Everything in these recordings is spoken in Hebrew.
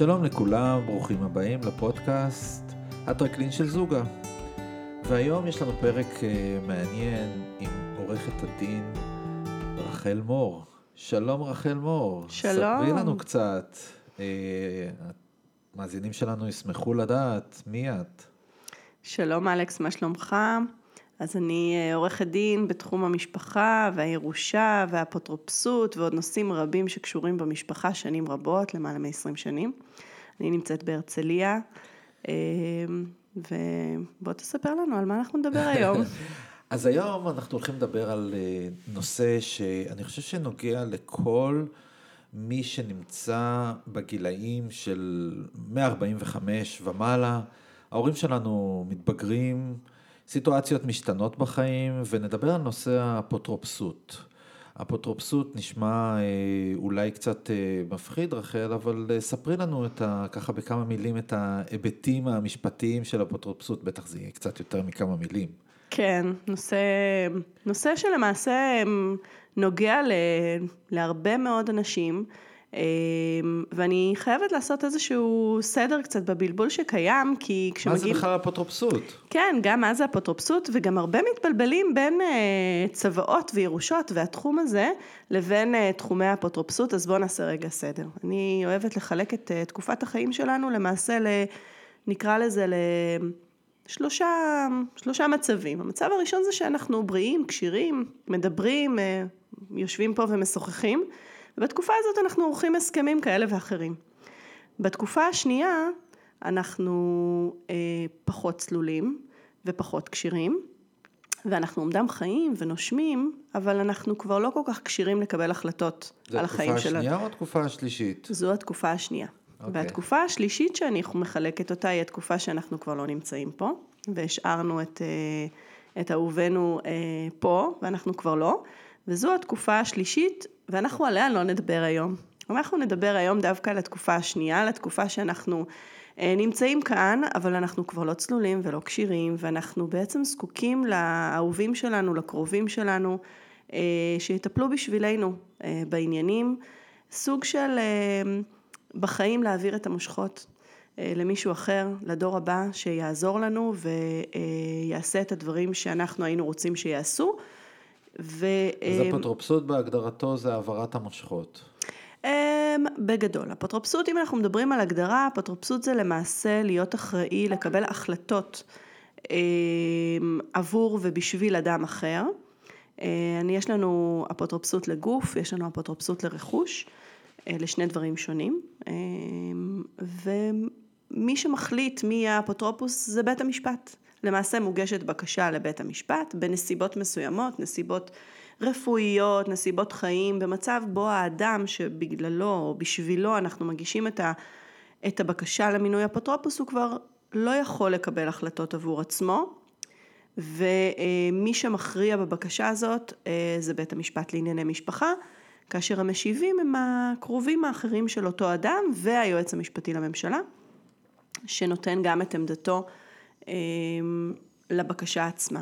שלום לכולם, ברוכים הבאים לפודקאסט הטרקלין של זוגה. והיום יש לנו פרק אה, מעניין עם עורכת הדין רחל מור. שלום רחל מור. שלום. ספרי לנו קצת. אה, המאזינים שלנו ישמחו לדעת מי את. שלום אלכס, מה שלומך? אז אני אה, עורכת דין בתחום המשפחה והירושה והאפוטרופסות ועוד נושאים רבים שקשורים במשפחה שנים רבות, למעלה מ-20 שנים. אני נמצאת בהרצליה, אה, ובוא תספר לנו על מה אנחנו נדבר היום. אז היום אנחנו הולכים לדבר על אה, נושא שאני חושב שנוגע לכל מי שנמצא בגילאים של 145 ומעלה. ההורים שלנו מתבגרים, סיטואציות משתנות בחיים, ונדבר על נושא האפוטרופסות. אפוטרופסות נשמע אה, אולי קצת אה, מפחיד, רחל, אבל אה, ספרי לנו את ה, ככה בכמה מילים את ההיבטים המשפטיים של אפוטרופסות, בטח זה יהיה קצת יותר מכמה מילים. כן, נושא, נושא שלמעשה נוגע ל, להרבה מאוד אנשים, ואני חייבת לעשות איזשהו סדר קצת בבלבול שקיים, כי כשמגיעים... מה זה בכלל אפוטרופסות? כן, גם מה זה אפוטרופסות, וגם הרבה מתבלבלים בין אה, צוואות וירושות והתחום הזה, לבין אה, תחומי האפוטרופסות, אז בואו נעשה רגע סדר. אני אוהבת לחלק את אה, תקופת החיים שלנו למעשה, ל, נקרא לזה לשלושה שלושה מצבים. המצב הראשון זה שאנחנו בריאים, כשירים, מדברים, יושבים פה ומשוחחים. ובתקופה הזאת אנחנו עורכים הסכמים כאלה ואחרים. בתקופה השנייה אנחנו אה, פחות צלולים ופחות כשירים, ואנחנו עומדם חיים ונושמים, אבל אנחנו כבר לא כל כך כשירים לקבל החלטות על החיים שלנו. זו התקופה השנייה או התקופה השלישית? זו התקופה השנייה. Okay. אוקיי. והתקופה השלישית שאני מחלקת אותה היא התקופה שאנחנו כבר לא נמצאים פה, והשארנו את, אה, את אהובנו אה, פה, ואנחנו כבר לא, וזו התקופה השלישית ואנחנו עליה לא נדבר היום. אנחנו נדבר היום דווקא על התקופה השנייה, לתקופה שאנחנו אה, נמצאים כאן, אבל אנחנו כבר לא צלולים ולא כשירים, ואנחנו בעצם זקוקים לאהובים שלנו, לקרובים שלנו, אה, שיטפלו בשבילנו אה, בעניינים, סוג של בחיים להעביר את המושכות. למישהו אחר, לדור הבא, שיעזור לנו ויעשה את הדברים שאנחנו היינו רוצים שיעשו. ו... אז אפוטרופסות בהגדרתו זה העברת המושכות. אמ, בגדול, אפוטרופסות, אם אנחנו מדברים על הגדרה, אפוטרופסות זה למעשה להיות אחראי לקבל החלטות אמ, עבור ובשביל אדם אחר. אה, יש לנו אפוטרופסות לגוף, יש לנו אפוטרופסות לרכוש, אה, לשני דברים שונים. אמ, ומי שמחליט מי יהיה האפוטרופוס זה בית המשפט. למעשה מוגשת בקשה לבית המשפט בנסיבות מסוימות, נסיבות רפואיות, נסיבות חיים, במצב בו האדם שבגללו או בשבילו אנחנו מגישים את, ה, את הבקשה למינוי אפוטרופוס, הוא כבר לא יכול לקבל החלטות עבור עצמו, ומי שמכריע בבקשה הזאת אה, זה בית המשפט לענייני משפחה, כאשר המשיבים הם הקרובים האחרים של אותו אדם והיועץ המשפטי לממשלה, שנותן גם את עמדתו לבקשה עצמה.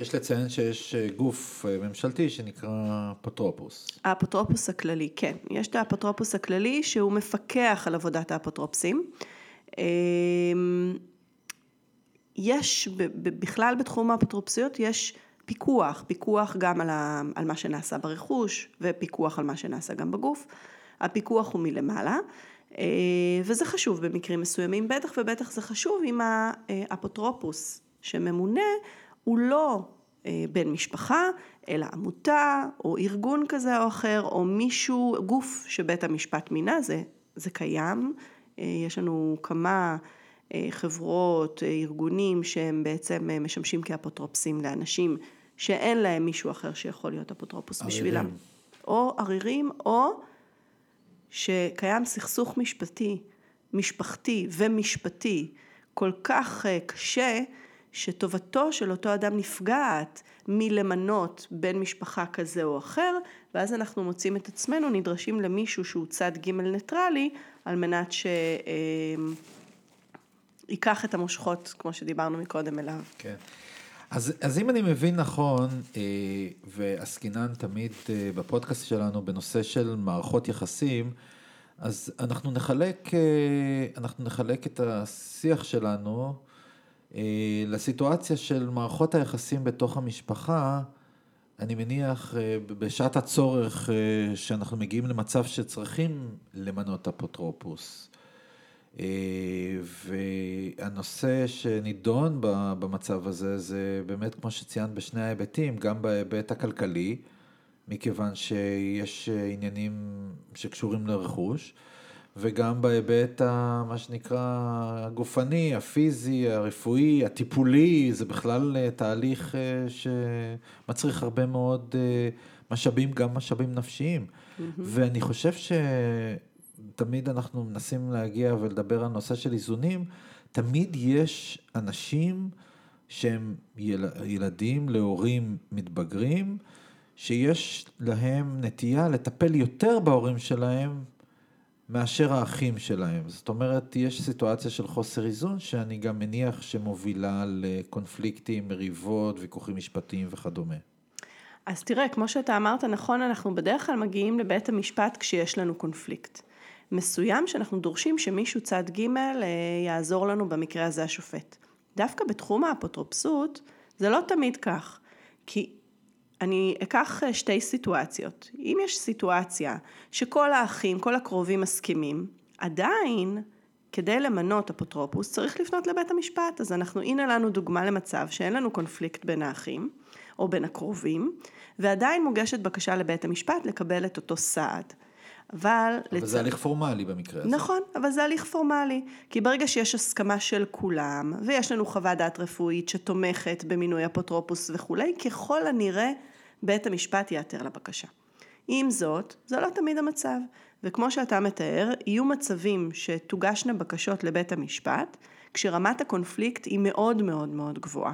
יש לציין שיש אה, גוף אה, ממשלתי שנקרא אפוטרופוס. האפוטרופוס הכללי, כן. יש את האפוטרופוס הכללי שהוא מפקח על עבודת האפוטרופסים. אמ, יש, בכלל בתחום האפוטרופסיות יש פיקוח, פיקוח גם על, ה, על מה שנעשה ברכוש ופיקוח על מה שנעשה גם בגוף. הפיקוח הוא מלמעלה. אה, וזה חשוב במקרים מסוימים, בטח ובטח זה חשוב אם האפוטרופוס שממונה הוא לא אה, בן משפחה, אלא עמותה או ארגון כזה או אחר, או מישהו, גוף שבית המשפט מינה, זה, זה קיים. אה, יש לנו כמה חברות, ארגונים שהם בעצם משמשים כאפוטרופסים לאנשים שאין להם מישהו אחר שיכול להיות אפוטרופוס בשבילם. או ערירים או שקיים סכסוך משפטי, משפחתי ומשפטי כל כך אה, קשה, שטובתו של אותו אדם נפגעת מלמנות בן משפחה כזה או אחר, ואז אנחנו מוצאים את עצמנו נדרשים למישהו שהוא צד ג' ניטרלי, על מנת שייקח אה, את המושכות, כמו שדיברנו מקודם אליו. כן. אז, אז אם אני מבין נכון, אה, ועסקינן תמיד אה, בפודקאסט שלנו בנושא של מערכות יחסים, אז אנחנו נחלק, אה, אנחנו נחלק את השיח שלנו לסיטואציה של מערכות היחסים בתוך המשפחה, אני מניח בשעת הצורך שאנחנו מגיעים למצב שצריכים למנות אפוטרופוס. והנושא שנידון במצב הזה זה באמת כמו שציינת בשני ההיבטים, גם בהיבט הכלכלי, מכיוון שיש עניינים שקשורים לרכוש, וגם בהיבט, ה, מה שנקרא, הגופני, הפיזי, הרפואי, הטיפולי, זה בכלל אה, תהליך אה, שמצריך הרבה מאוד אה, משאבים, גם משאבים נפשיים. Mm-hmm. ואני חושב שתמיד אנחנו מנסים להגיע ולדבר על נושא של איזונים, תמיד יש אנשים שהם ילדים להורים מתבגרים, שיש להם נטייה לטפל יותר בהורים שלהם מאשר האחים שלהם. זאת אומרת, יש סיטואציה של חוסר איזון, שאני גם מניח שמובילה לקונפליקטים, מריבות, ויכוחים משפטיים וכדומה. אז תראה, כמו שאתה אמרת, נכון, אנחנו בדרך כלל מגיעים לבית המשפט כשיש לנו קונפליקט. מסוים שאנחנו דורשים שמישהו צד ג' אה, יעזור לנו, במקרה הזה השופט. דווקא בתחום האפוטרופסות, זה לא תמיד כך. כי אני אקח אה, שתי סיטואציות. אם יש סיטואציה שכל האחים, כל הקרובים מסכימים, עדיין כדי למנות אפוטרופוס צריך לפנות לבית המשפט. אז אנחנו, הנה לנו דוגמה למצב שאין לנו קונפליקט בין האחים או בין הקרובים, ועדיין מוגשת בקשה לבית המשפט לקבל את אותו סעד. אבל... אבל לצ... זה הליך פורמלי במקרה הזה. נכון, אבל זה הליך פורמלי. כי ברגע שיש הסכמה של כולם, ויש לנו חוות דעת רפואית שתומכת במינוי אפוטרופוס וכולי, ככל הנראה בית המשפט ייעתר לבקשה. עם זאת, זה לא תמיד המצב, וכמו שאתה מתאר, יהיו מצבים שתוגשנה בקשות לבית המשפט, כשרמת הקונפליקט היא מאוד מאוד מאוד גבוהה.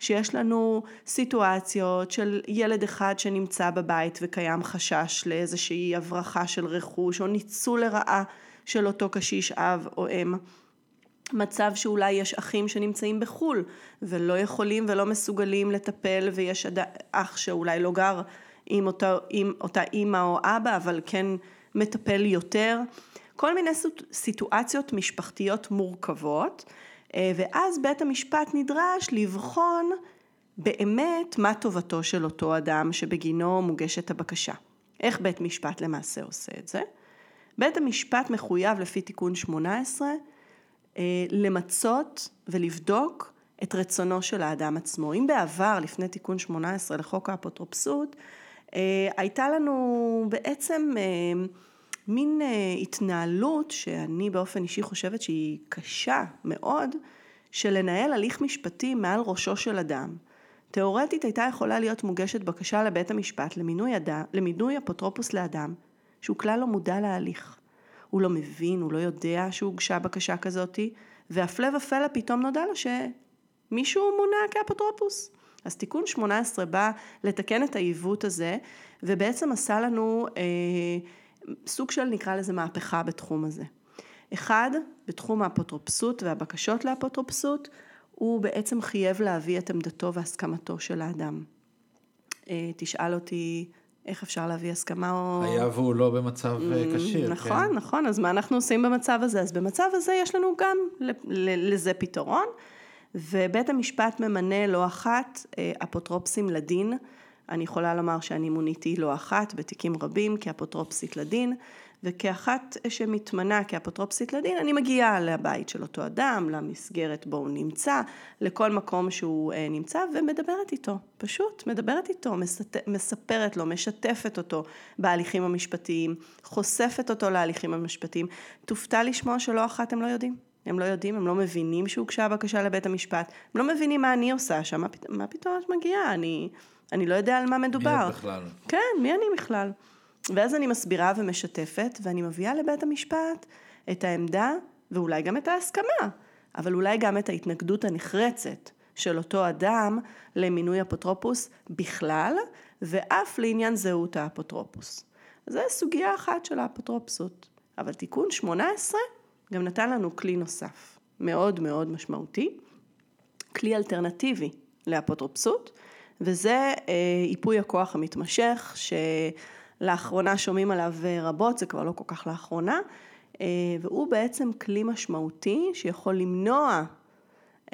שיש לנו סיטואציות של ילד אחד שנמצא בבית וקיים חשש לאיזושהי הברחה של רכוש או ניצול לרעה של אותו קשיש אב או אם. מצב שאולי יש אחים שנמצאים בחו"ל ולא יכולים ולא מסוגלים לטפל ויש אח שאולי לא גר עם אותה, עם אותה אימא או אבא אבל כן מטפל יותר. כל מיני סיטואציות משפחתיות מורכבות ואז בית המשפט נדרש לבחון באמת מה טובתו של אותו אדם שבגינו מוגשת הבקשה. איך בית משפט למעשה עושה את זה? בית המשפט מחויב לפי תיקון 18 אה, למצות ולבדוק את רצונו של האדם עצמו. אם בעבר, לפני תיקון 18 לחוק האפוטרופסות, אה, הייתה לנו בעצם מין אה, התנהלות שאני באופן אישי חושבת שהיא קשה מאוד, של לנהל הליך משפטי מעל ראשו של אדם. תאורטית הייתה יכולה להיות מוגשת בקשה לבית המשפט למינוי, אדם, למינוי אפוטרופוס לאדם שהוא כלל לא מודע להליך. הוא לא מבין, הוא לא יודע שהוגשה בקשה כזאתי, והפלא ופלא פתאום נודע לו שמישהו מונה כאפוטרופוס. אז תיקון 18 בא לתקן את העיוות הזה, ובעצם עשה לנו אה, סוג של נקרא לזה מהפכה בתחום הזה. אחד, בתחום האפוטרופסות והבקשות לאפוטרופסות, הוא בעצם חייב להביא את עמדתו והסכמתו של האדם. אה, תשאל אותי איך אפשר להביא הסכמה או... היה והוא לא במצב אה, כשיר, נכון, כן. נכון, אז מה אנחנו עושים במצב הזה? אז במצב הזה יש לנו גם לזה פתרון, ובית המשפט ממנה לא אחת אה, אפוטרופסים לדין. אני יכולה לומר שאני מוניתי לא אחת בתיקים רבים כאפוטרופסית לדין, וכאחת שמתמנה כאפוטרופסית לדין, אני מגיעה לבית של אותו אדם, למסגרת בו הוא נמצא, לכל מקום שהוא אה, נמצא, ומדברת איתו, פשוט מדברת איתו, מספרת לו, משתפת אותו בהליכים המשפטיים, חושפת אותו להליכים המשפטיים. תופתע לשמוע שלא אחת הם לא יודעים. הם לא יודעים, הם לא מבינים שהוגשה בקשה לבית המשפט, הם לא מבינים מה אני עושה שם, מה פתאום את מגיעה, אני... אני לא יודע על מה מדובר. מי את בכלל? כן, מי אני בכלל? ואז אני מסבירה ומשתפת, ואני מביאה לבית המשפט את העמדה, ואולי גם את ההסכמה, אבל אולי גם את ההתנגדות הנחרצת של אותו אדם למינוי אפוטרופוס בכלל, ואף לעניין זהות האפוטרופוס. זו סוגיה אחת של האפוטרופסות. אבל תיקון 18 גם נתן לנו כלי נוסף, מאוד מאוד משמעותי, כלי אלטרנטיבי לאפוטרופסות, וזה אה, ייפוי הכוח המתמשך, לאחרונה שומעים עליו רבות, זה כבר לא כל כך לאחרונה, והוא בעצם כלי משמעותי שיכול למנוע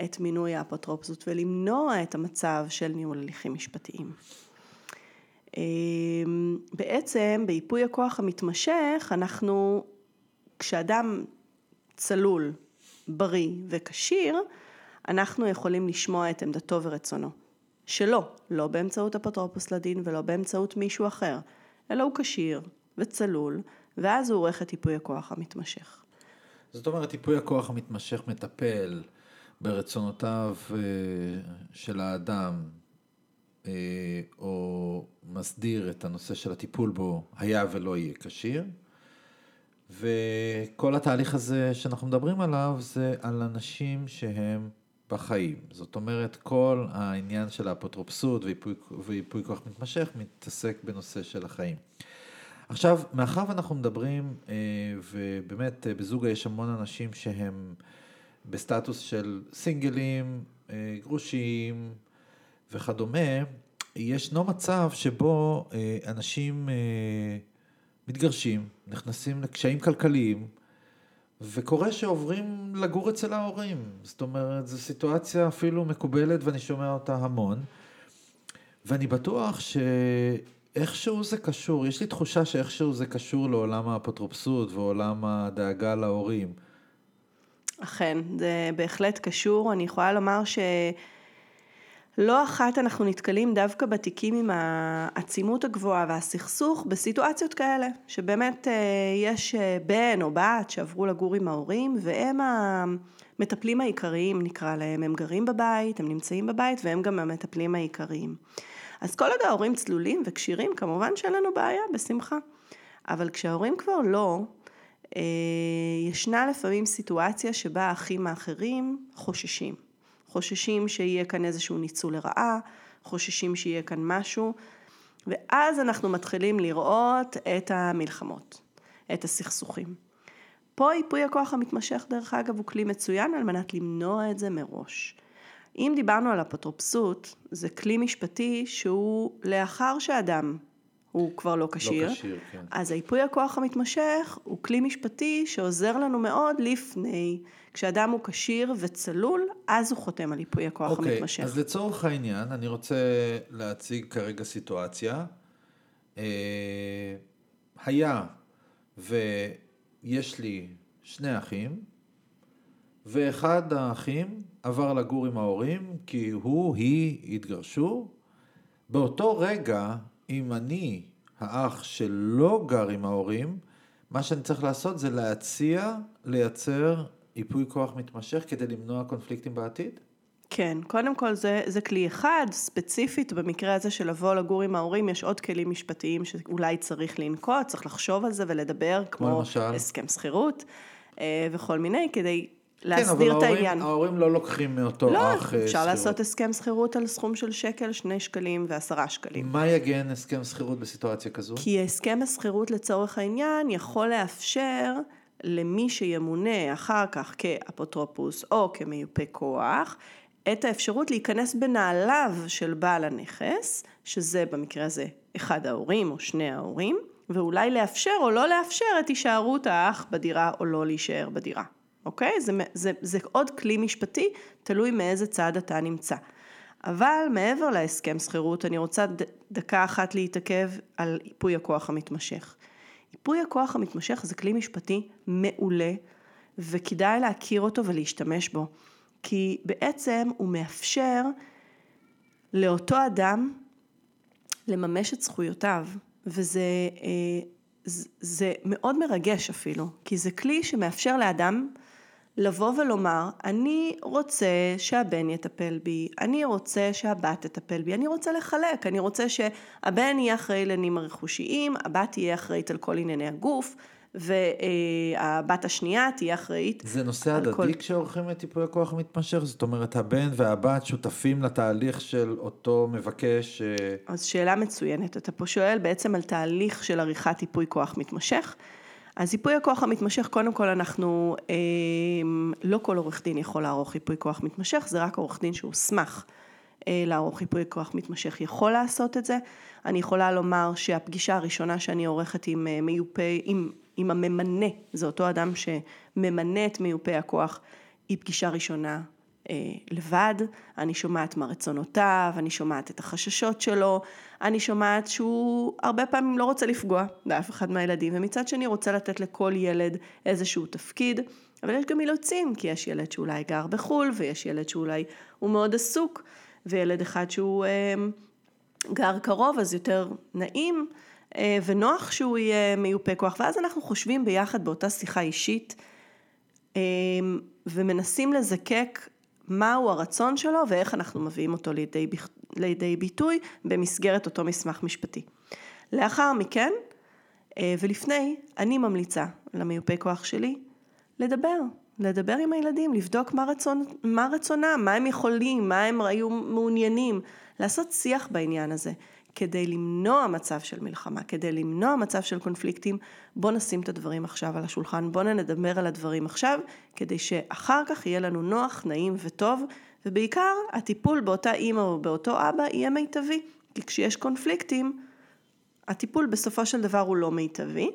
את מינוי האפוטרופסות ולמנוע את המצב של ניהול הליכים משפטיים. בעצם בייפוי הכוח המתמשך אנחנו, כשאדם צלול, בריא וכשיר, אנחנו יכולים לשמוע את עמדתו ורצונו. שלו, לא באמצעות אפוטרופוס לדין ולא באמצעות מישהו אחר, אלא הוא כשיר וצלול, ואז הוא עורך את ייפוי הכוח המתמשך. זאת אומרת, ייפוי הכוח המתמשך מטפל ברצונותיו אה, של האדם, אה, או מסדיר את הנושא של הטיפול בו, היה ולא יהיה כשיר. וכל התהליך הזה שאנחנו מדברים עליו זה על אנשים שהם בחיים. זאת אומרת, כל העניין של האפוטרופסות וייפוי כוח מתמשך מתעסק בנושא של החיים. עכשיו, מאחר ואנחנו מדברים, אה, ובאמת בזוגה יש המון אנשים שהם בסטטוס של סינגלים, אה, גרושים וכדומה, ישנו מצב שבו אה, אנשים מתגרשים, נכנסים לקשיים כלכליים, וקורה שעוברים לגור אצל ההורים. זאת אומרת, זו סיטואציה אפילו מקובלת ואני שומע אותה המון. ואני בטוח שאיכשהו זה קשור, יש לי תחושה שאיכשהו זה קשור לעולם האפוטרופסות ועולם הדאגה להורים. אכן, זה בהחלט קשור. אני יכולה לומר ש... לא אחת אנחנו נתקלים דווקא בתיקים עם העצימות הגבוהה והסכסוך בסיטואציות כאלה, שבאמת אה, יש אה, בן או בת שעברו לגור עם ההורים והם המטפלים העיקריים נקרא להם, הם גרים בבית, הם נמצאים בבית והם גם המטפלים העיקריים. אז כל עוד ההורים צלולים וכשירים כמובן שאין לנו בעיה, בשמחה. אבל כשההורים כבר לא, אה, ישנה לפעמים סיטואציה שבה האחים האחרים חוששים. חוששים שיהיה כאן איזשהו ניצול לרעה, חוששים שיהיה כאן משהו, ואז אנחנו מתחילים לראות את המלחמות, את הסכסוכים. פה ייפוי הכוח המתמשך, דרך אגב, הוא כלי מצוין על מנת למנוע את זה מראש. אם דיברנו על אפוטרופסות, זה כלי משפטי שהוא לאחר שאדם הוא כבר לא כשיר. לא כשיר, כן. אז היפוי הכוח המתמשך הוא כלי משפטי שעוזר לנו מאוד לפני. כשאדם הוא כשיר וצלול, אז הוא חותם על ייפוי הכוח אוקיי, המתמשך. אז לצורך העניין, אני רוצה להציג כרגע סיטואציה. אה, היה ויש לי שני אחים, ואחד האחים עבר לגור עם ההורים כי הוא, היא התגרשו. באותו רגע אם אני האח שלא גר עם ההורים, מה שאני צריך לעשות זה להציע לייצר ייפוי כוח מתמשך כדי למנוע קונפליקטים בעתיד? כן, קודם כל זה, זה כלי אחד, ספציפית במקרה הזה של לבוא לגור עם ההורים, יש עוד כלים משפטיים שאולי צריך לנקוט, צריך לחשוב על זה ולדבר, כמו, כמו למשל? הסכם שכירות אה, וכל מיני, כדי להסדיר כן, את העניין. כן, אבל ההורים לא לוקחים מאותו לא, אח שכירות. לא, אפשר לעשות הסכם שכירות על סכום של שקל, שני שקלים ועשרה שקלים. מה יגן הסכם שכירות בסיטואציה כזו? כי הסכם השכירות לצורך העניין יכול לאפשר למי שימונה אחר כך כאפוטרופוס או כמיופה כוח, את האפשרות להיכנס בנעליו של בעל הנכס, שזה במקרה הזה אחד ההורים או שני ההורים, ואולי לאפשר או לא לאפשר את הישארות האח בדירה או לא להישאר בדירה. אוקיי? זה, זה, זה עוד כלי משפטי, תלוי מאיזה צד אתה נמצא. אבל מעבר להסכם שכירות, אני רוצה ד, דקה אחת להתעכב על ייפוי הכוח המתמשך. ייפוי הכוח המתמשך זה כלי משפטי מעולה, וכדאי להכיר אותו ולהשתמש בו. כי בעצם הוא מאפשר לאותו אדם לממש את זכויותיו, וזה אה, זה מאוד מרגש אפילו, כי זה כלי שמאפשר לאדם לבוא ולומר, אני רוצה שהבן יטפל בי, אני רוצה שהבת תטפל בי, אני רוצה לחלק, אני רוצה שהבן יהיה אחראי לעניינים הרכושיים, הבת תהיה אחראית על כל ענייני הגוף, והבת השנייה תהיה אחראית. זה נושא הדדי כל... כשעורכים את טיפוי הכוח המתמשך? זאת אומרת, הבן והבת שותפים לתהליך של אותו מבקש? אה, אז שאלה מצוינת, אתה פה שואל בעצם על תהליך של עריכת טיפוי כוח מתמשך. אז ייפוי הכוח המתמשך, קודם כל אנחנו, אה, לא כל עורך דין יכול לערוך ייפוי כוח מתמשך, זה רק עורך דין שהוסמך לערוך ייפוי כוח מתמשך יכול לעשות את זה. אני יכולה לומר שהפגישה הראשונה שאני עורכת עם מיופה, עם, עם הממנה, זה אותו אדם שממנה את מיופה הכוח, היא פגישה ראשונה אה, לבד, אני שומעת מה רצונותיו, אני שומעת את החששות שלו, אני שומעת שהוא הרבה פעמים לא רוצה לפגוע באף אחד מהילדים, ומצד שני רוצה לתת לכל ילד איזשהו תפקיד, אבל יש גם אילוצים, כי יש ילד שאולי גר בחו"ל, ויש ילד שאולי הוא מאוד עסוק, וילד אחד שהוא אה, גר קרוב, אז יותר נעים אה, ונוח שהוא יהיה מיופה כוח, ואז אנחנו חושבים ביחד באותה שיחה אישית, ומנסים לזקק מהו הרצון שלו ואיך אנחנו מביאים אותו לידי, לידי ביטוי במסגרת אותו מסמך משפטי. לאחר מכן, אה, ולפני, אני ממליצה למיופה כוח שלי לדבר, לדבר עם הילדים, לבדוק מה, רצון, מה רצונם, מה הם יכולים, מה הם היו מעוניינים, לעשות שיח בעניין הזה. כדי למנוע מצב של מלחמה, כדי למנוע מצב של קונפליקטים, בוא נשים את הדברים עכשיו על השולחן, בוא נדבר על הדברים עכשיו, כדי שאחר כך יהיה לנו נוח, נעים וטוב, ובעיקר הטיפול באותה אימא או באותו אבא יהיה מיטבי, כי כשיש קונפליקטים, הטיפול בסופו של דבר הוא לא מיטבי.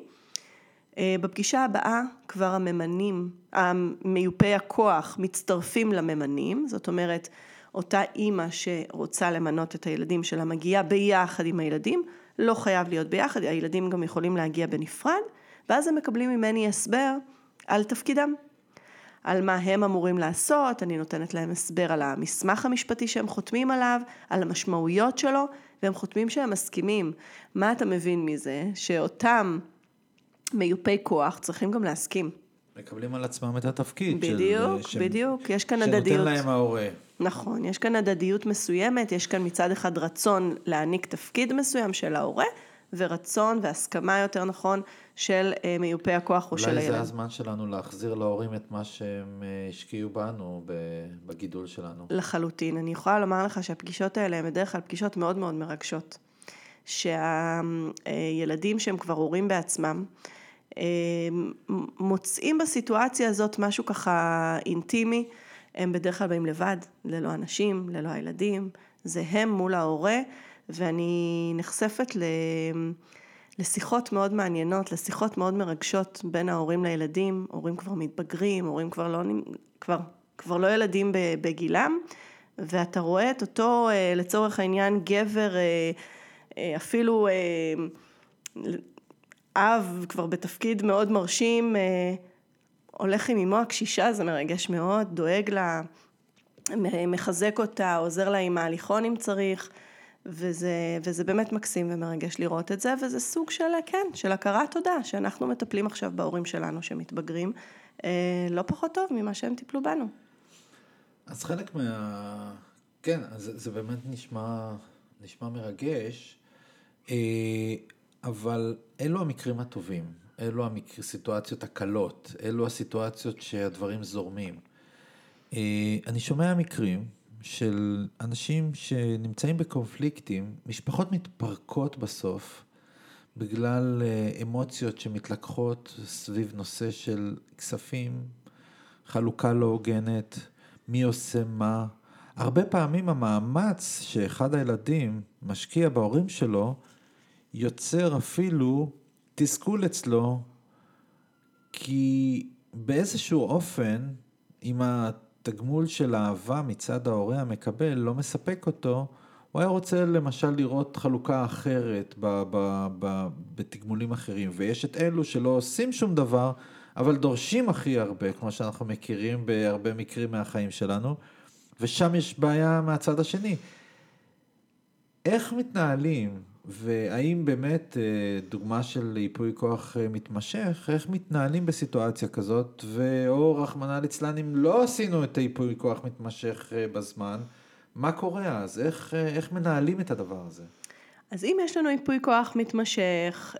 אה, בפגישה הבאה כבר הממנים, המיופי הכוח מצטרפים לממנים, זאת אומרת אותה אימא שרוצה למנות את הילדים שלה מגיעה ביחד עם הילדים, לא חייב להיות ביחד, הילדים גם יכולים להגיע בנפרד, ואז הם מקבלים ממני הסבר על תפקידם, על מה הם אמורים לעשות, אני נותנת להם הסבר על המסמך המשפטי שהם חותמים עליו, על המשמעויות שלו, והם חותמים שהם מסכימים. מה אתה מבין מזה? שאותם מיופי כוח צריכים גם להסכים. מקבלים על עצמם את התפקיד. בדיוק, של, בדיוק, יש כאן הדדיות. שנותן להם ההורה. נכון, יש כאן הדדיות מסוימת, יש כאן מצד אחד רצון להעניק תפקיד מסוים של ההורה, ורצון והסכמה יותר נכון של אה, מיופה הכוח או של הילד. אולי זה הזמן שלנו להחזיר להורים את מה שהם אה, השקיעו בנו בגידול שלנו. לחלוטין. אני יכולה לומר לך שהפגישות האלה הן בדרך כלל פגישות מאוד מאוד מרגשות. שהילדים שהם כבר הורים בעצמם, מוצאים בסיטואציה הזאת משהו ככה אינטימי, הם בדרך כלל באים לבד, ללא אנשים, ללא הילדים, זה הם מול ההורה, ואני נחשפת ל... לשיחות מאוד מעניינות, לשיחות מאוד מרגשות בין ההורים לילדים, הורים כבר מתבגרים, הורים כבר לא, כבר, כבר לא ילדים בגילם, ואתה רואה את אותו, אה, לצורך העניין, גבר, אה, אה, אפילו אב כבר בתפקיד מאוד מרשים, אה, הולך עם אמו הקשישה, זה מרגש מאוד, דואג לה, מחזק אותה, עוזר לה עם ההליכון אם צריך, וזה, וזה באמת מקסים ומרגש לראות את זה, וזה סוג של, כן, של הכרת תודה, שאנחנו מטפלים עכשיו בהורים שלנו שמתבגרים, אה, לא פחות טוב ממה שהם טיפלו בנו. אז חלק מה... כן, זה, זה באמת נשמע, נשמע מרגש. אבל אלו המקרים הטובים, אלו הסיטואציות הקלות, אלו הסיטואציות שהדברים זורמים. אה, אני שומע מקרים של אנשים שנמצאים בקונפליקטים, משפחות מתפרקות בסוף בגלל אה, אמוציות שמתלקחות סביב נושא של כספים, חלוקה לא הוגנת, מי עושה מה. הרבה פעמים המאמץ שאחד הילדים משקיע בהורים שלו, יוצר אפילו תסכול אצלו, כי באיזשהו אופן, אם התגמול של אהבה מצד ההורה המקבל לא מספק אותו, הוא היה רוצה למשל לראות חלוקה אחרת ב, ב, ב, בתגמולים אחרים, ויש את אלו שלא עושים שום דבר, אבל דורשים הכי הרבה, כמו שאנחנו מכירים בהרבה מקרים מהחיים שלנו, ושם יש בעיה מהצד השני. איך מתנהלים והאם באמת אה, דוגמה של ייפוי כוח אה, מתמשך, איך מתנהלים בסיטואציה כזאת, ואו רחמנא ליצלן אם לא עשינו את הייפוי כוח מתמשך אה, בזמן, מה קורה אז? איך, איך מנהלים את הדבר הזה? אז אם יש לנו ייפוי כוח מתמשך,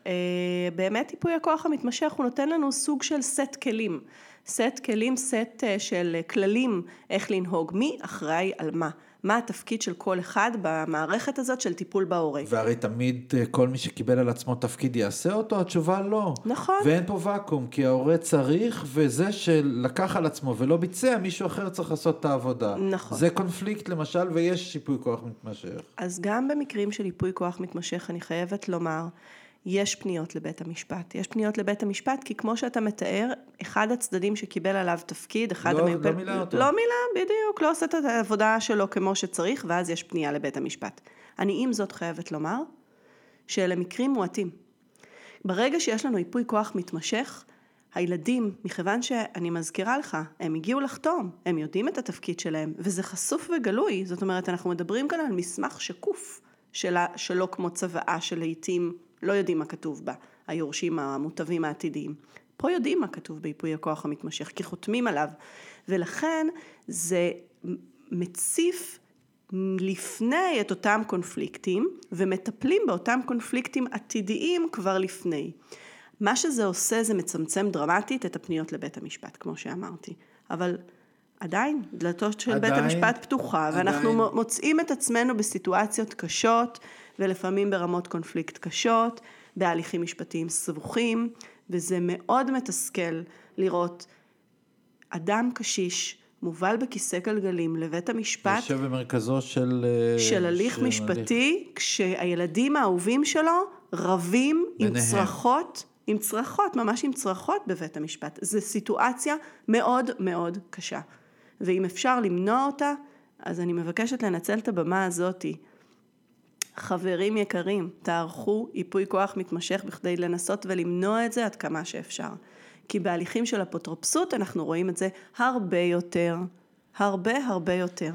באמת ייפוי הכוח המתמשך הוא נותן לנו סוג של סט כלים. סט כלים, סט של כללים איך לנהוג, מי אחראי על מה. מה התפקיד של כל אחד במערכת הזאת של טיפול בהורה. והרי תמיד אה, כל מי שקיבל על עצמו תפקיד יעשה אותו, התשובה לא. נכון. ואין פה ואקום, כי ההורה צריך, וזה שלקח על עצמו ולא ביצע, מישהו אחר צריך לעשות את העבודה. נכון. זה קונפליקט למשל, ויש שיפוי כוח מתמשך. אז גם במקרים של ייפוי כוח מתמשך, אני חייבת לומר, יש פניות לבית המשפט. יש פניות לבית המשפט, כי כמו שאתה מתאר, אחד הצדדים שקיבל עליו תפקיד, אחד לא- המיופי... לא מילא אותו. לא מילא, בדיוק, לא עושה את העבודה שלו כמו שצריך, ואז יש פנייה לבית המשפט. אני עם זאת חייבת לומר, שאלה מקרים מועטים. ברגע שיש לנו ייפוי כוח מתמשך, הילדים, מכיוון שאני מזכירה לך, הם הגיעו לחתום, הם יודעים את התפקיד שלהם, וזה חשוף וגלוי, זאת אומרת, אנחנו מדברים כאן על מסמך שקוף, שלה, שלא כמו צוואה שלעיתים לא יודעים מה כתוב בה, היורשים המוטבים העתידיים. פה יודעים מה כתוב בייפוי הכוח המתמשך, כי חותמים עליו, ולכן זה מציף לפני את אותם קונפליקטים, ומטפלים באותם קונפליקטים עתידיים כבר לפני. מה שזה עושה זה מצמצם דרמטית את הפניות לבית המשפט, כמו שאמרתי. אבל עדיין, דלתות של בית עדיין, המשפט פתוחה, ואנחנו עדיין. מוצאים את עצמנו בסיטואציות קשות, ולפעמים ברמות קונפליקט קשות, בהליכים משפטיים סבוכים, וזה מאוד מתסכל לראות אדם קשיש מובל בכיסא גלגלים לבית המשפט יושב במרכזו של... אה, של הליך של משפטי, כשהילדים האהובים שלו רבים עם ביניהם. צרחות, עם צרחות, ממש עם צרחות בבית המשפט. זו סיטואציה מאוד מאוד קשה. ואם אפשר למנוע אותה, אז אני מבקשת לנצל את הבמה הזאתי. חברים יקרים, תערכו ייפוי כוח מתמשך בכדי לנסות ולמנוע את זה עד כמה שאפשר. כי בהליכים של אפוטרופסות אנחנו רואים את זה הרבה יותר, הרבה הרבה יותר.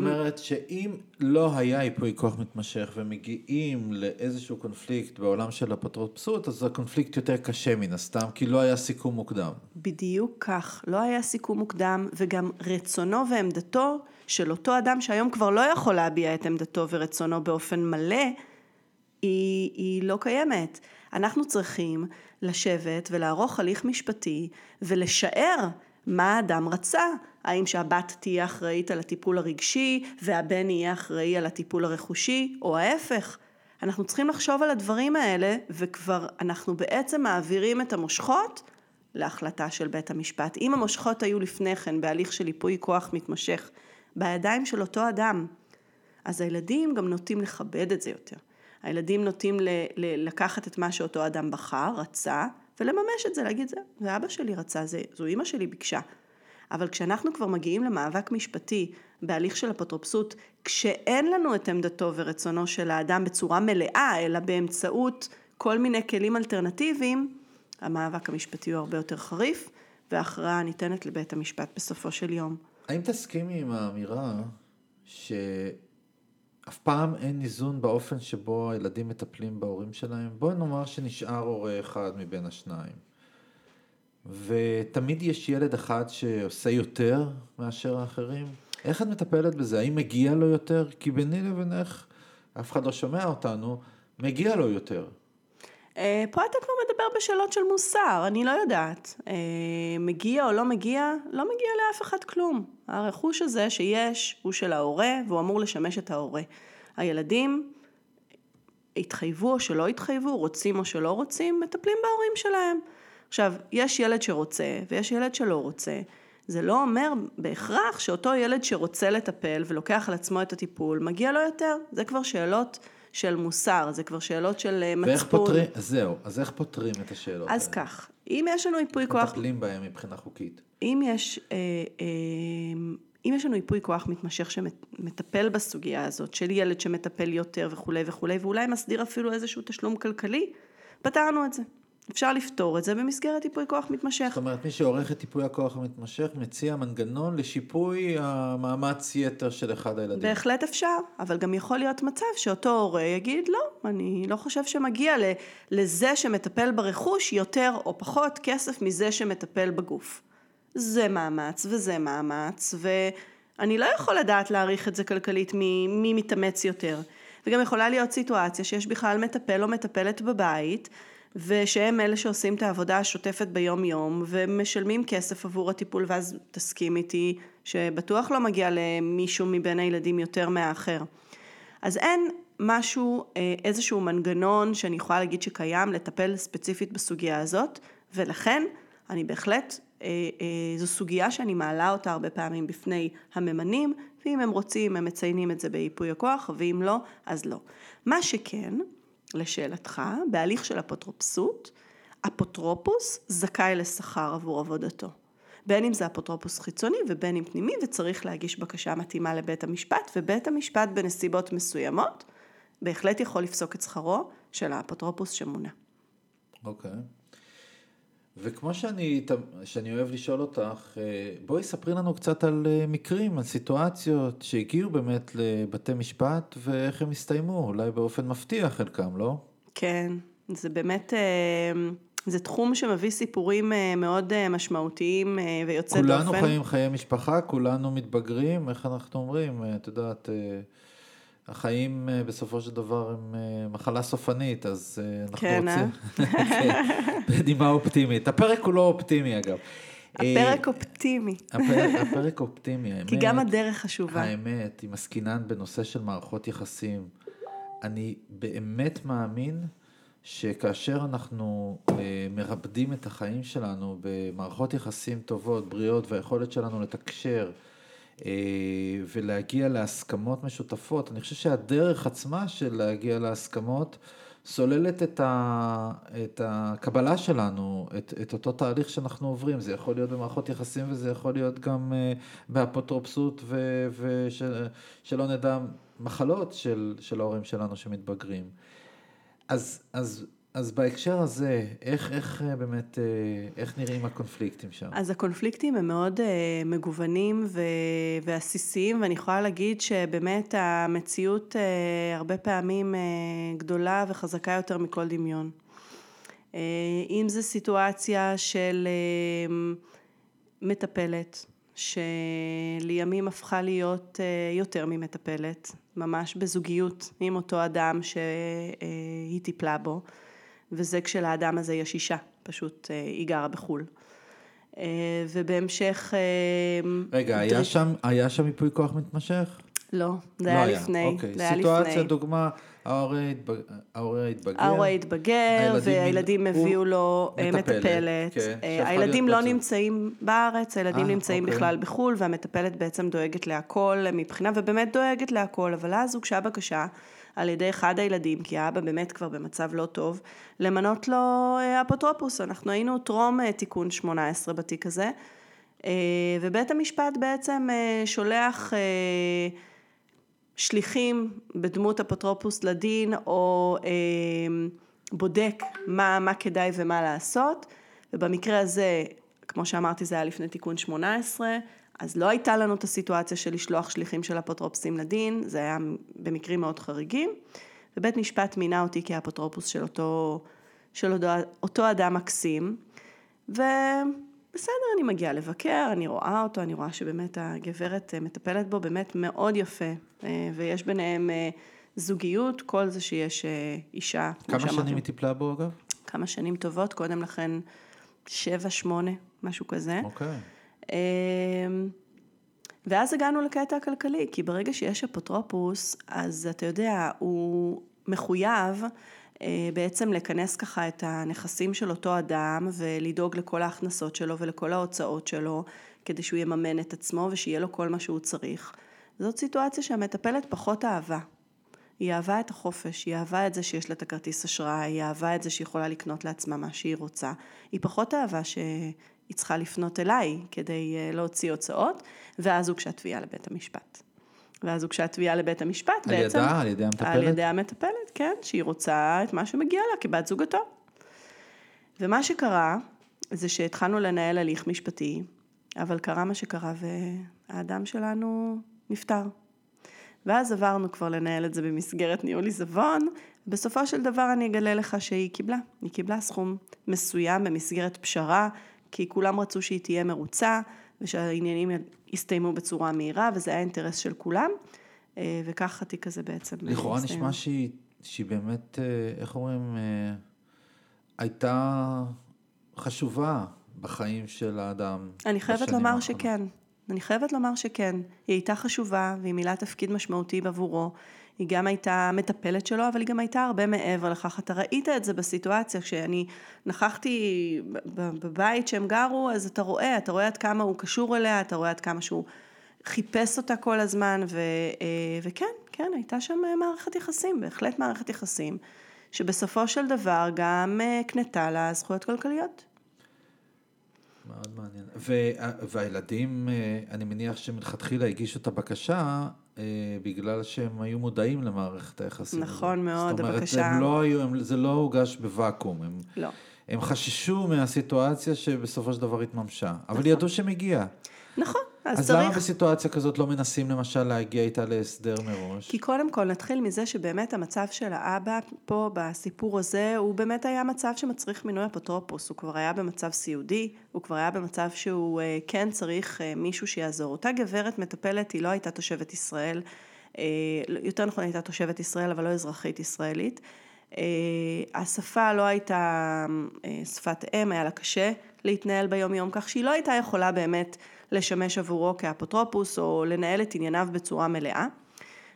זאת אומרת שאם לא היה ייפוי כוח מתמשך ומגיעים לאיזשהו קונפליקט בעולם של אפוטרופסות, אז הקונפליקט יותר קשה מן הסתם, כי לא היה סיכום מוקדם. בדיוק כך, לא היה סיכום מוקדם, וגם רצונו ועמדתו של אותו אדם שהיום כבר לא יכול להביע את עמדתו ורצונו באופן מלא, היא, היא לא קיימת. אנחנו צריכים לשבת ולערוך הליך משפטי ולשער מה האדם רצה. האם שהבת תהיה אחראית על הטיפול הרגשי והבן יהיה אחראי על הטיפול הרכושי, או ההפך. אנחנו צריכים לחשוב על הדברים האלה, וכבר אנחנו בעצם מעבירים את המושכות להחלטה של בית המשפט. אם המושכות היו לפני כן בהליך של ייפוי כוח מתמשך בידיים של אותו אדם, אז הילדים גם נוטים לכבד את זה יותר. הילדים נוטים ל- ל- לקחת את מה שאותו אדם בחר, רצה, ולממש את זה, להגיד, זה, זה אבא שלי רצה, זה, זו אימא שלי ביקשה. אבל כשאנחנו כבר מגיעים למאבק משפטי בהליך של אפוטרופסות, כשאין לנו את עמדתו ורצונו של האדם בצורה מלאה, אלא באמצעות כל מיני כלים אלטרנטיביים, המאבק המשפטי הוא הרבה יותר חריף, וההכרעה ניתנת לבית המשפט בסופו של יום. האם תסכימי עם האמירה שאף פעם אין איזון באופן שבו הילדים מטפלים בהורים שלהם? בואי נאמר שנשאר הורה אחד מבין השניים. ותמיד יש ילד אחד שעושה יותר מאשר האחרים. איך את מטפלת בזה? האם מגיע לו יותר? כי ביני לבינך, אף אחד לא שומע אותנו, מגיע לו יותר. אה, פה אתה כבר מדבר בשאלות של מוסר, אני לא יודעת. אה, מגיע או לא מגיע, לא מגיע לאף אחד כלום. הרכוש הזה שיש הוא של ההורה והוא אמור לשמש את ההורה. הילדים התחייבו או שלא התחייבו, רוצים או שלא רוצים, מטפלים בהורים שלהם. עכשיו, יש ילד שרוצה ויש ילד שלא רוצה. זה לא אומר בהכרח שאותו ילד שרוצה לטפל ולוקח על עצמו את הטיפול, מגיע לו יותר. זה כבר שאלות של מוסר, זה כבר שאלות של אה, מצפון. ואיך פותרים, זהו, אז איך פותרים את השאלות אז האלה? כך, אם יש לנו ייפוי כוח, מטפלים בהם מבחינה חוקית. אם יש, אה, אה, אם יש לנו ייפוי כוח מתמשך שמטפל בסוגיה הזאת, של ילד שמטפל יותר וכולי וכולי, ואולי מסדיר אפילו איזשהו תשלום כלכלי, פתרנו את זה. אפשר לפתור את זה במסגרת ייפוי כוח מתמשך. זאת אומרת, מי שעורך את ייפוי הכוח המתמשך מציע מנגנון לשיפוי המאמץ יתר של אחד הילדים. בהחלט אפשר, אבל גם יכול להיות מצב שאותו הורה יגיד, לא, אני לא חושב שמגיע לזה שמטפל ברכוש יותר או פחות כסף מזה שמטפל בגוף. זה מאמץ וזה מאמץ, ואני לא יכול לדעת להעריך את זה כלכלית מי, מי מתאמץ יותר. וגם יכולה להיות סיטואציה שיש בכלל מטפל או מטפלת בבית, ושהם אלה שעושים את העבודה השוטפת ביום יום, ומשלמים כסף עבור הטיפול, ואז תסכים איתי שבטוח לא מגיע למישהו מבין הילדים יותר מהאחר. אז אין משהו, אה, איזשהו מנגנון שאני יכולה להגיד שקיים לטפל ספציפית בסוגיה הזאת, ולכן אני בהחלט, אה, אה, זו סוגיה שאני מעלה אותה הרבה פעמים בפני הממנים, ואם הם רוצים הם מציינים את זה בייפוי הכוח, ואם לא, אז לא. מה שכן, לשאלתך, בהליך של אפוטרופסות, אפוטרופוס זכאי לשכר עבור עבודתו. בין אם זה אפוטרופוס חיצוני ובין אם פנימי, וצריך להגיש בקשה מתאימה לבית המשפט, ובית המשפט בנסיבות מסוימות בהחלט יכול לפסוק את שכרו של האפוטרופוס שמונה. אוקיי. Okay. וכמו שאני, שאני אוהב לשאול אותך, אה, בואי ספרי לנו קצת על אה, מקרים, על סיטואציות שהגיעו באמת לבתי משפט ואיך הם הסתיימו, אולי באופן מפתיע חלקם, לא? כן, זה באמת, אה, זה תחום שמביא סיפורים מאוד משמעותיים ויוצא דופן. כולנו חיים חיי משפחה, כולנו מתבגרים, איך אנחנו אומרים, את יודעת... החיים אה, בסופו של דבר הם אה, מחלה סופנית, אז אה, אנחנו כן, רוצים... כן, בנימה אופטימית. הפרק הוא לא אופטימי אגב. הפרק אופטימי. הפרק, הפרק אופטימי, האמת. כי גם הדרך חשובה. האמת, אם עסקינן בנושא של מערכות יחסים, אני באמת מאמין שכאשר אנחנו מרפדים את החיים שלנו במערכות יחסים טובות, בריאות, והיכולת שלנו לתקשר, אה, ולהגיע להסכמות משותפות. אני חושב שהדרך עצמה של להגיע להסכמות סוללת את, ה, את הקבלה שלנו, את, את אותו תהליך שאנחנו עוברים. זה יכול להיות במערכות יחסים וזה יכול להיות גם אה, באפוטרופסות ושלא נדע מחלות של, של ההורים שלנו שמתבגרים. אז, אז אז בהקשר הזה, איך, איך אה, באמת, אה, איך נראים הקונפליקטים שם? אז הקונפליקטים הם מאוד uh, מגוונים ועסיסיים, ואני יכולה להגיד שבאמת המציאות הרבה פעמים גדולה וחזקה יותר מכל דמיון. אם זו סיטואציה של מטפלת, שלימים הפכה להיות יותר ממטפלת, ממש בזוגיות עם אותו אדם שהיא טיפלה בו. וזה כשלאדם הזה יש אישה, פשוט אה, היא גרה בחו"ל. אה, ובהמשך... אה, רגע, היה שם, היה שם ייפוי כוח מתמשך? לא, זה לא היה, היה לפני. אוקיי. זה היה סיטואציה, לפני. דוגמה, ההורה התבגר, ההורה התבגר, והילדים הביאו לו מטפלת. מטפלת. כן, הילדים לא נמצאים בארץ, הילדים 아, נמצאים אוקיי. בכלל בחו"ל, והמטפלת בעצם דואגת להכל מבחינה, ובאמת דואגת להכל, אבל אז הוגשה בקשה. על ידי אחד הילדים, כי האבא באמת כבר במצב לא טוב, למנות לו אה, אפוטרופוס. אנחנו היינו טרום אה, תיקון 18 בתיק הזה, אה, ובית המשפט בעצם שולח שליחים בדמות אפוטרופוס לדין, או בודק מה, מה כדאי ומה לעשות, ובמקרה הזה, כמו שאמרתי, זה היה לפני תיקון 18, אז לא הייתה לנו את הסיטואציה של לשלוח שליחים של אפוטרופסים לדין, זה היה במקרים מאוד חריגים, ובית משפט מינה אותי כאפוטרופוס של אותו, של אותו, אותו אדם מקסים, ובסדר, אני מגיעה לבקר, אני רואה אותו, אני רואה שבאמת הגברת מטפלת בו באמת מאוד יפה, ויש ביניהם זוגיות, כל זה שיש אישה. כמה שנים היא טיפלה בו אגב? כמה שנים טובות, קודם לכן שבע, שמונה, משהו כזה. אוקיי. אמ, ואז הגענו לקטע הכלכלי, כי ברגע שיש אפוטרופוס, אז אתה יודע, הוא מחויב אה, בעצם לכנס ככה את הנכסים של אותו אדם ולדאוג לכל ההכנסות שלו ולכל ההוצאות שלו, כדי שהוא יממן את עצמו ושיהיה לו כל מה שהוא צריך. זאת סיטואציה שהמטפלת פחות אהבה. היא אהבה את החופש, היא אהבה את זה שיש לה את הכרטיס אשראי, היא אהבה את זה שהיא יכולה לקנות לעצמה מה שהיא רוצה. היא פחות אהבה ש... היא צריכה לפנות אליי כדי אה, להוציא הוצאות, ואז הוגשה תביעה לבית המשפט. ואז הוגשה תביעה לבית המשפט על בעצם. על ידה? על ידי המטפלת? על ידי המטפלת, כן, שהיא רוצה את מה שמגיע לה כבת זוגתו. ומה שקרה, זה שהתחלנו לנהל הליך משפטי, אבל קרה מה שקרה והאדם שלנו נפטר. ואז עברנו כבר לנהל את זה במסגרת ניהול עיזבון, בסופו של דבר אני אגלה לך שהיא קיבלה, היא קיבלה סכום מסוים במסגרת פשרה כי כולם רצו שהיא תהיה מרוצה ושהעניינים יסתיימו בצורה מהירה וזה היה אינטרס של כולם אה, וכך התיק הזה בעצם לכאורה נשמע שהיא, שהיא באמת, אה, איך אומרים, אה, הייתה חשובה בחיים של האדם. אני חייבת לומר האחרונה. שכן. אני חייבת לומר שכן. היא הייתה חשובה והיא מילאה תפקיד משמעותי בעבורו. היא גם הייתה מטפלת שלו, אבל היא גם הייתה הרבה מעבר לכך. אתה ראית את זה בסיטואציה, כשאני נכחתי בבית שהם גרו, אז אתה רואה, אתה רואה עד כמה הוא קשור אליה, אתה רואה עד כמה שהוא חיפש אותה כל הזמן, ו, אה, וכן, כן, הייתה שם מערכת יחסים, בהחלט מערכת יחסים, שבסופו של דבר גם אה, הקנתה לה זכויות כלכליות. מאוד מעניין. והילדים, אה, אני מניח שמלכתחילה הגישו את הבקשה בגלל שהם היו מודעים למערכת היחסים. נכון מאוד, הבקשה. זאת אומרת, הם לא היו, הם, זה לא הוגש בוואקום. הם, לא. הם חששו מהסיטואציה שבסופו של דבר התממשה, אבל נכון. ידעו שמגיע. נכון. אז, אז צריך... למה בסיטואציה כזאת לא מנסים למשל להגיע איתה להסדר מראש? כי קודם כל נתחיל מזה שבאמת המצב של האבא פה בסיפור הזה, הוא באמת היה מצב שמצריך מינוי אפוטרופוס, הוא כבר היה במצב סיעודי, הוא כבר היה במצב שהוא אה, כן צריך אה, מישהו שיעזור. אותה גברת מטפלת, היא לא הייתה תושבת ישראל, אה, יותר נכון הייתה תושבת ישראל, אבל לא אזרחית ישראלית. השפה לא הייתה שפת אם, היה לה קשה להתנהל ביום יום, כך שהיא לא הייתה יכולה באמת לשמש עבורו כאפוטרופוס או לנהל את ענייניו בצורה מלאה.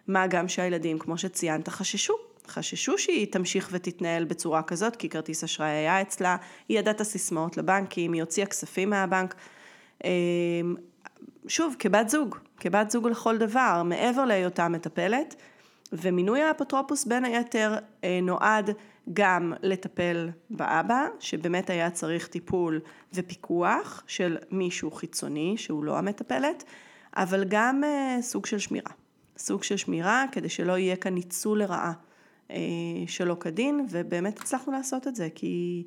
מה גם שהילדים, כמו שציינת, חששו. חששו שהיא תמשיך ותתנהל בצורה כזאת, כי כרטיס אשראי היה אצלה, היא ידעה את הסיסמאות לבנקים, היא הוציאה כספים מהבנק. אמ, שוב, כבת זוג, כבת זוג לכל דבר, מעבר להיותה מטפלת, ומינוי האפוטרופוס בין היתר אה, נועד גם לטפל באבא, שבאמת היה צריך טיפול ופיקוח של מישהו חיצוני, שהוא לא המטפלת, אבל גם אה, סוג של שמירה. סוג של שמירה כדי שלא יהיה כאן ניצול לרעה אה, שלא כדין, ובאמת הצלחנו לעשות את זה, כי,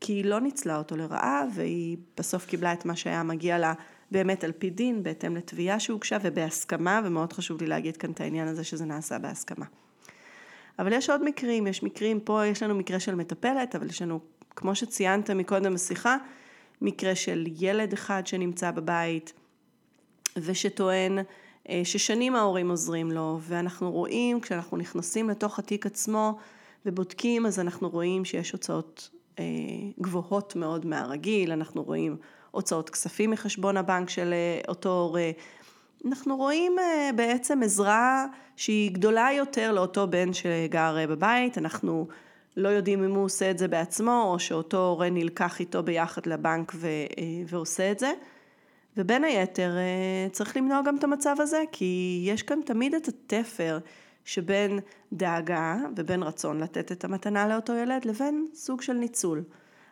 כי היא לא ניצלה אותו לרעה, והיא בסוף קיבלה את מה שהיה מגיע לה באמת על פי דין, בהתאם לתביעה שהוגשה ובהסכמה, ומאוד חשוב לי להגיד כאן את העניין הזה שזה נעשה בהסכמה. אבל יש עוד מקרים, יש מקרים, פה יש לנו מקרה של מטפלת, אבל יש לנו, כמו שציינת מקודם בשיחה, מקרה של ילד אחד שנמצא בבית ושטוען אה, ששנים ההורים עוזרים לו, ואנחנו רואים, כשאנחנו נכנסים לתוך התיק עצמו ובודקים, אז אנחנו רואים שיש הוצאות אה, גבוהות מאוד מהרגיל, אנחנו רואים הוצאות כספים מחשבון הבנק של אה, אותו הורה, אנחנו רואים אה, בעצם עזרה שהיא גדולה יותר לאותו בן שגר אה, בבית, אנחנו לא יודעים אם הוא עושה את זה בעצמו, או שאותו הורה נלקח איתו ביחד לבנק ו, ועושה את זה. ובין היתר צריך למנוע גם את המצב הזה, כי יש כאן תמיד את התפר שבין דאגה ובין רצון לתת את המתנה לאותו ילד, לבין סוג של ניצול.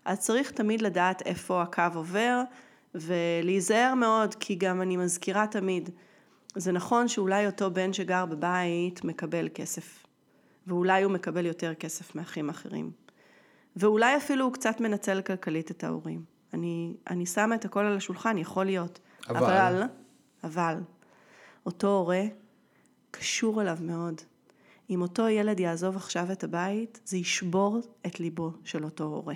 אז צריך תמיד לדעת איפה הקו עובר, ולהיזהר מאוד, כי גם אני מזכירה תמיד, זה נכון שאולי אותו בן שגר בבית מקבל כסף, ואולי הוא מקבל יותר כסף מאחים אחרים, ואולי אפילו הוא קצת מנצל כלכלית את ההורים. אני, אני שמה את הכל על השולחן, יכול להיות. אבל... אבל, אבל, אותו הורה קשור אליו מאוד. אם אותו ילד יעזוב עכשיו את הבית, זה ישבור את ליבו של אותו הורה.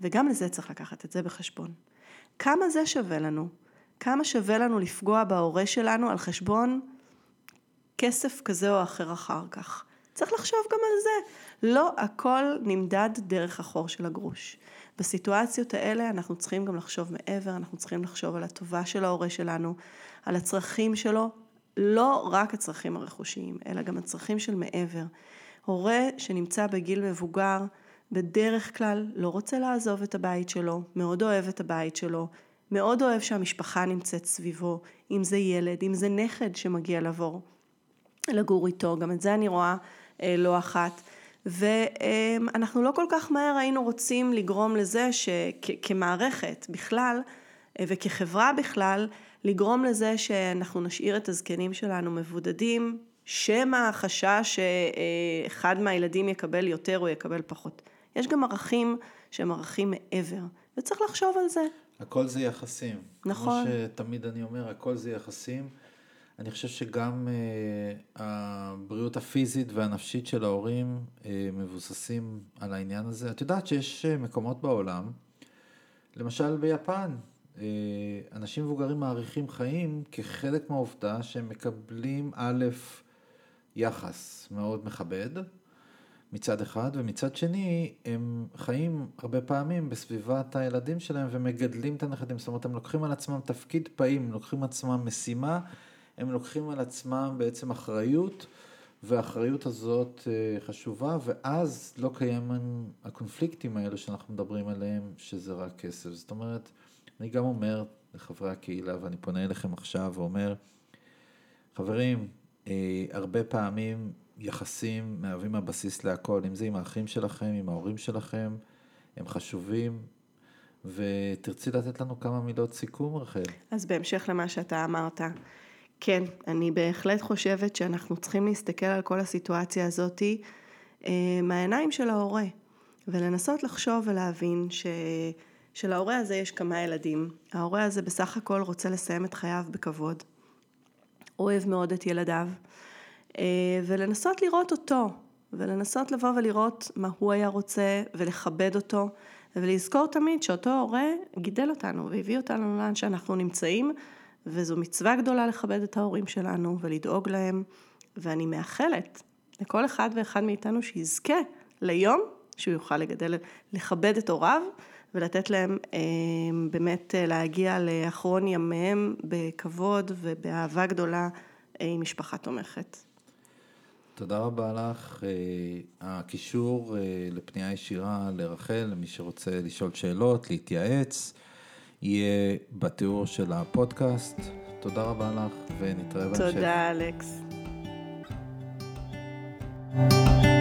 וגם לזה צריך לקחת את זה בחשבון. כמה זה שווה לנו? כמה שווה לנו לפגוע בהורה שלנו על חשבון כסף כזה או אחר אחר כך? צריך לחשוב גם על זה. לא הכל נמדד דרך החור של הגרוש. בסיטואציות האלה אנחנו צריכים גם לחשוב מעבר, אנחנו צריכים לחשוב על הטובה של ההורה שלנו, על הצרכים שלו, לא רק הצרכים הרכושיים, אלא גם הצרכים של מעבר. הורה שנמצא בגיל מבוגר, בדרך כלל לא רוצה לעזוב את הבית שלו, מאוד אוהב את הבית שלו, מאוד אוהב שהמשפחה נמצאת סביבו, אם זה ילד, אם זה נכד שמגיע לעבור לגור איתו, גם את זה אני רואה אה, לא אחת. ואנחנו לא כל כך מהר היינו רוצים לגרום לזה שכמערכת בכלל אה, וכחברה בכלל, לגרום לזה שאנחנו נשאיר את הזקנים שלנו מבודדים, שמא החשש שאחד מהילדים יקבל יותר או יקבל פחות. יש גם ערכים שהם ערכים מעבר, וצריך לחשוב על זה. הכל זה יחסים. נכון. כמו שתמיד אני אומר, הכל זה יחסים. אני חושב שגם uh, הבריאות הפיזית והנפשית של ההורים uh, מבוססים על העניין הזה. את יודעת שיש uh, מקומות בעולם, למשל ביפן, uh, אנשים מבוגרים מעריכים חיים כחלק מהעובדה שהם מקבלים א', יחס מאוד מכבד, מצד אחד, ומצד שני, הם חיים הרבה פעמים בסביבת הילדים שלהם ומגדלים את הנכדים, זאת אומרת, הם לוקחים על עצמם תפקיד פעיל, הם לוקחים על עצמם משימה, הם לוקחים על עצמם בעצם אחריות, והאחריות הזאת אה, חשובה, ואז לא קיימים הקונפליקטים האלה שאנחנו מדברים עליהם, שזה רק כסף. זאת אומרת, אני גם אומר לחברי הקהילה, ואני פונה אליכם עכשיו ואומר, חברים, אה, הרבה פעמים יחסים מהווים הבסיס להכל, אם זה עם האחים שלכם, עם ההורים שלכם, הם חשובים, ותרצי לתת לנו כמה מילות סיכום, רחל. אז בהמשך למה שאתה אמרת, כן, אני בהחלט חושבת שאנחנו צריכים להסתכל על כל הסיטואציה הזאתי אה, מהעיניים של ההורה, ולנסות לחשוב ולהבין ש... שלהורה הזה יש כמה ילדים. ההורה הזה בסך הכל רוצה לסיים את חייו בכבוד. אוהב מאוד את ילדיו, ולנסות לראות אותו, ולנסות לבוא ולראות מה הוא היה רוצה, ולכבד אותו, ולזכור תמיד שאותו הורה גידל אותנו והביא אותנו לאן שאנחנו נמצאים, וזו מצווה גדולה לכבד את ההורים שלנו ולדאוג להם, ואני מאחלת לכל אחד ואחד מאיתנו שיזכה ליום שהוא יוכל לגדל, לכבד את הוריו ולתת להם אה, באמת אה, להגיע לאחרון ימיהם בכבוד ובאהבה גדולה אה, עם משפחה תומכת. תודה רבה לך. הקישור לפנייה ישירה לרחל, למי שרוצה לשאול שאלות, להתייעץ, יהיה בתיאור של הפודקאסט. תודה רבה לך ונתראה בהמשך. תודה, אלכס. thank you